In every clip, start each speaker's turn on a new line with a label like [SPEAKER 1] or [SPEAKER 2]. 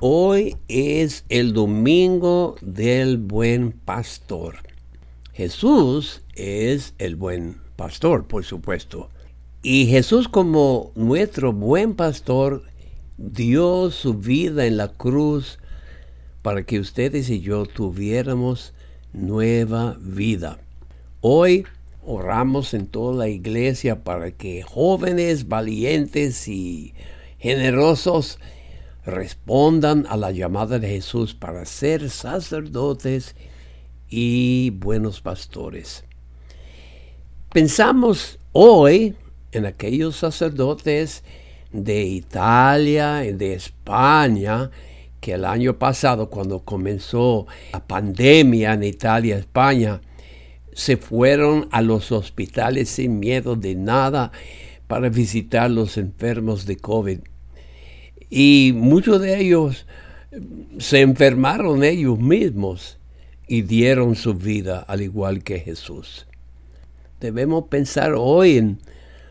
[SPEAKER 1] Hoy es el domingo del buen pastor. Jesús es el buen pastor, por supuesto. Y Jesús como nuestro buen pastor dio su vida en la cruz para que ustedes y yo tuviéramos nueva vida. Hoy oramos en toda la iglesia para que jóvenes valientes y generosos respondan a la llamada de Jesús para ser sacerdotes y buenos pastores. Pensamos hoy en aquellos sacerdotes de Italia y de España que el año pasado cuando comenzó la pandemia en Italia y España se fueron a los hospitales sin miedo de nada para visitar los enfermos de COVID. Y muchos de ellos se enfermaron ellos mismos y dieron su vida al igual que Jesús. Debemos pensar hoy en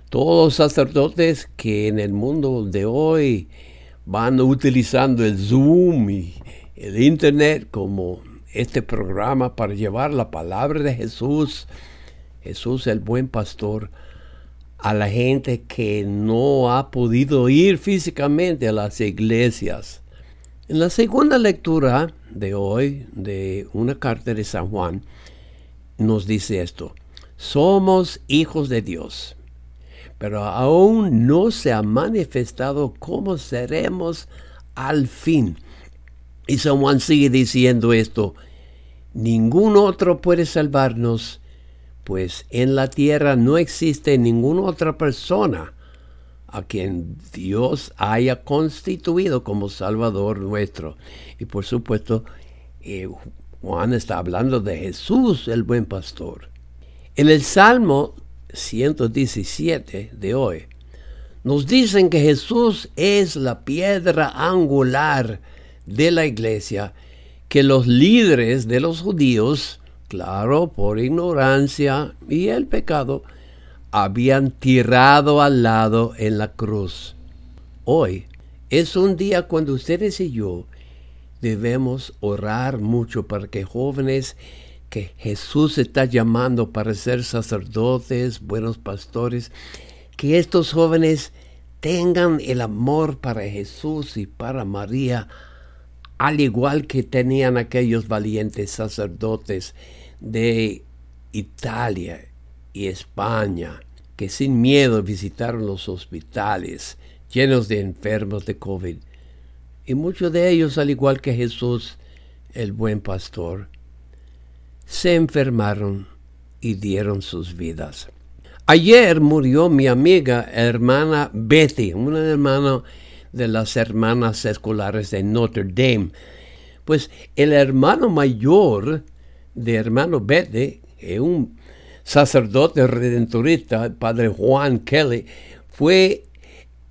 [SPEAKER 1] todos los sacerdotes que en el mundo de hoy van utilizando el Zoom y el Internet como este programa para llevar la palabra de Jesús, Jesús el buen pastor, a la gente que no ha podido ir físicamente a las iglesias. En la segunda lectura de hoy de una carta de San Juan, nos dice esto, somos hijos de Dios, pero aún no se ha manifestado cómo seremos al fin. Y San Juan sigue diciendo esto, ningún otro puede salvarnos pues en la tierra no existe ninguna otra persona a quien Dios haya constituido como Salvador nuestro. Y por supuesto, eh, Juan está hablando de Jesús, el buen pastor. En el Salmo 117 de hoy, nos dicen que Jesús es la piedra angular de la iglesia, que los líderes de los judíos claro, por ignorancia y el pecado, habían tirado al lado en la cruz. Hoy es un día cuando ustedes y yo debemos orar mucho para que jóvenes que Jesús está llamando para ser sacerdotes, buenos pastores, que estos jóvenes tengan el amor para Jesús y para María, al igual que tenían aquellos valientes sacerdotes de Italia y España, que sin miedo visitaron los hospitales llenos de enfermos de COVID. Y muchos de ellos, al igual que Jesús, el buen pastor, se enfermaron y dieron sus vidas. Ayer murió mi amiga hermana Betty, una hermana de las hermanas escolares de Notre Dame. Pues el hermano mayor de hermano Betty, un sacerdote redentorista, padre Juan Kelly, fue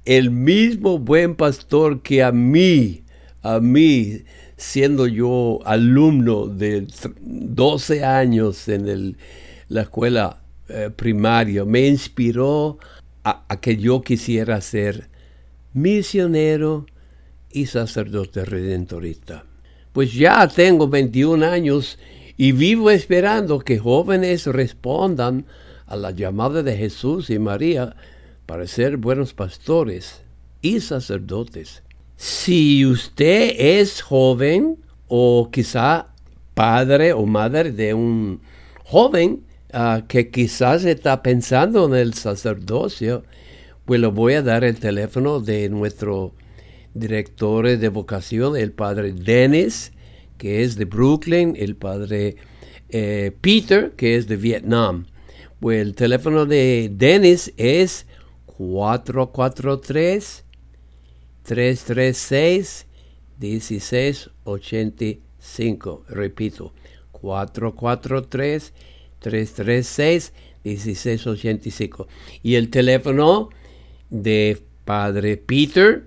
[SPEAKER 1] el mismo buen pastor que a mí, a mí, siendo yo alumno de 12 años en la escuela eh, primaria, me inspiró a que yo quisiera ser misionero y sacerdote redentorista. Pues ya tengo 21 años y vivo esperando que jóvenes respondan a la llamada de Jesús y María para ser buenos pastores y sacerdotes. Si usted es joven o quizá padre o madre de un joven ah, que quizás está pensando en el sacerdocio, pues le voy a dar el teléfono de nuestro director de vocación, el padre Dennis, que es de Brooklyn, el padre eh, Peter, que es de Vietnam. Pues el teléfono de Dennis es 443 336 1685. Repito, 443 336 1685. Y el teléfono de Padre Peter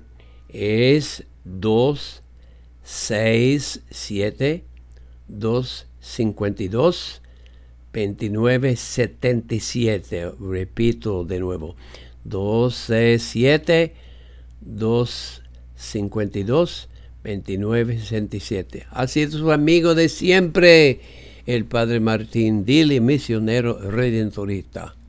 [SPEAKER 1] es 267 252 2977. Repito de nuevo. 267 252 2967. Ha sido su amigo de siempre, el Padre Martín Dili, misionero redentorista.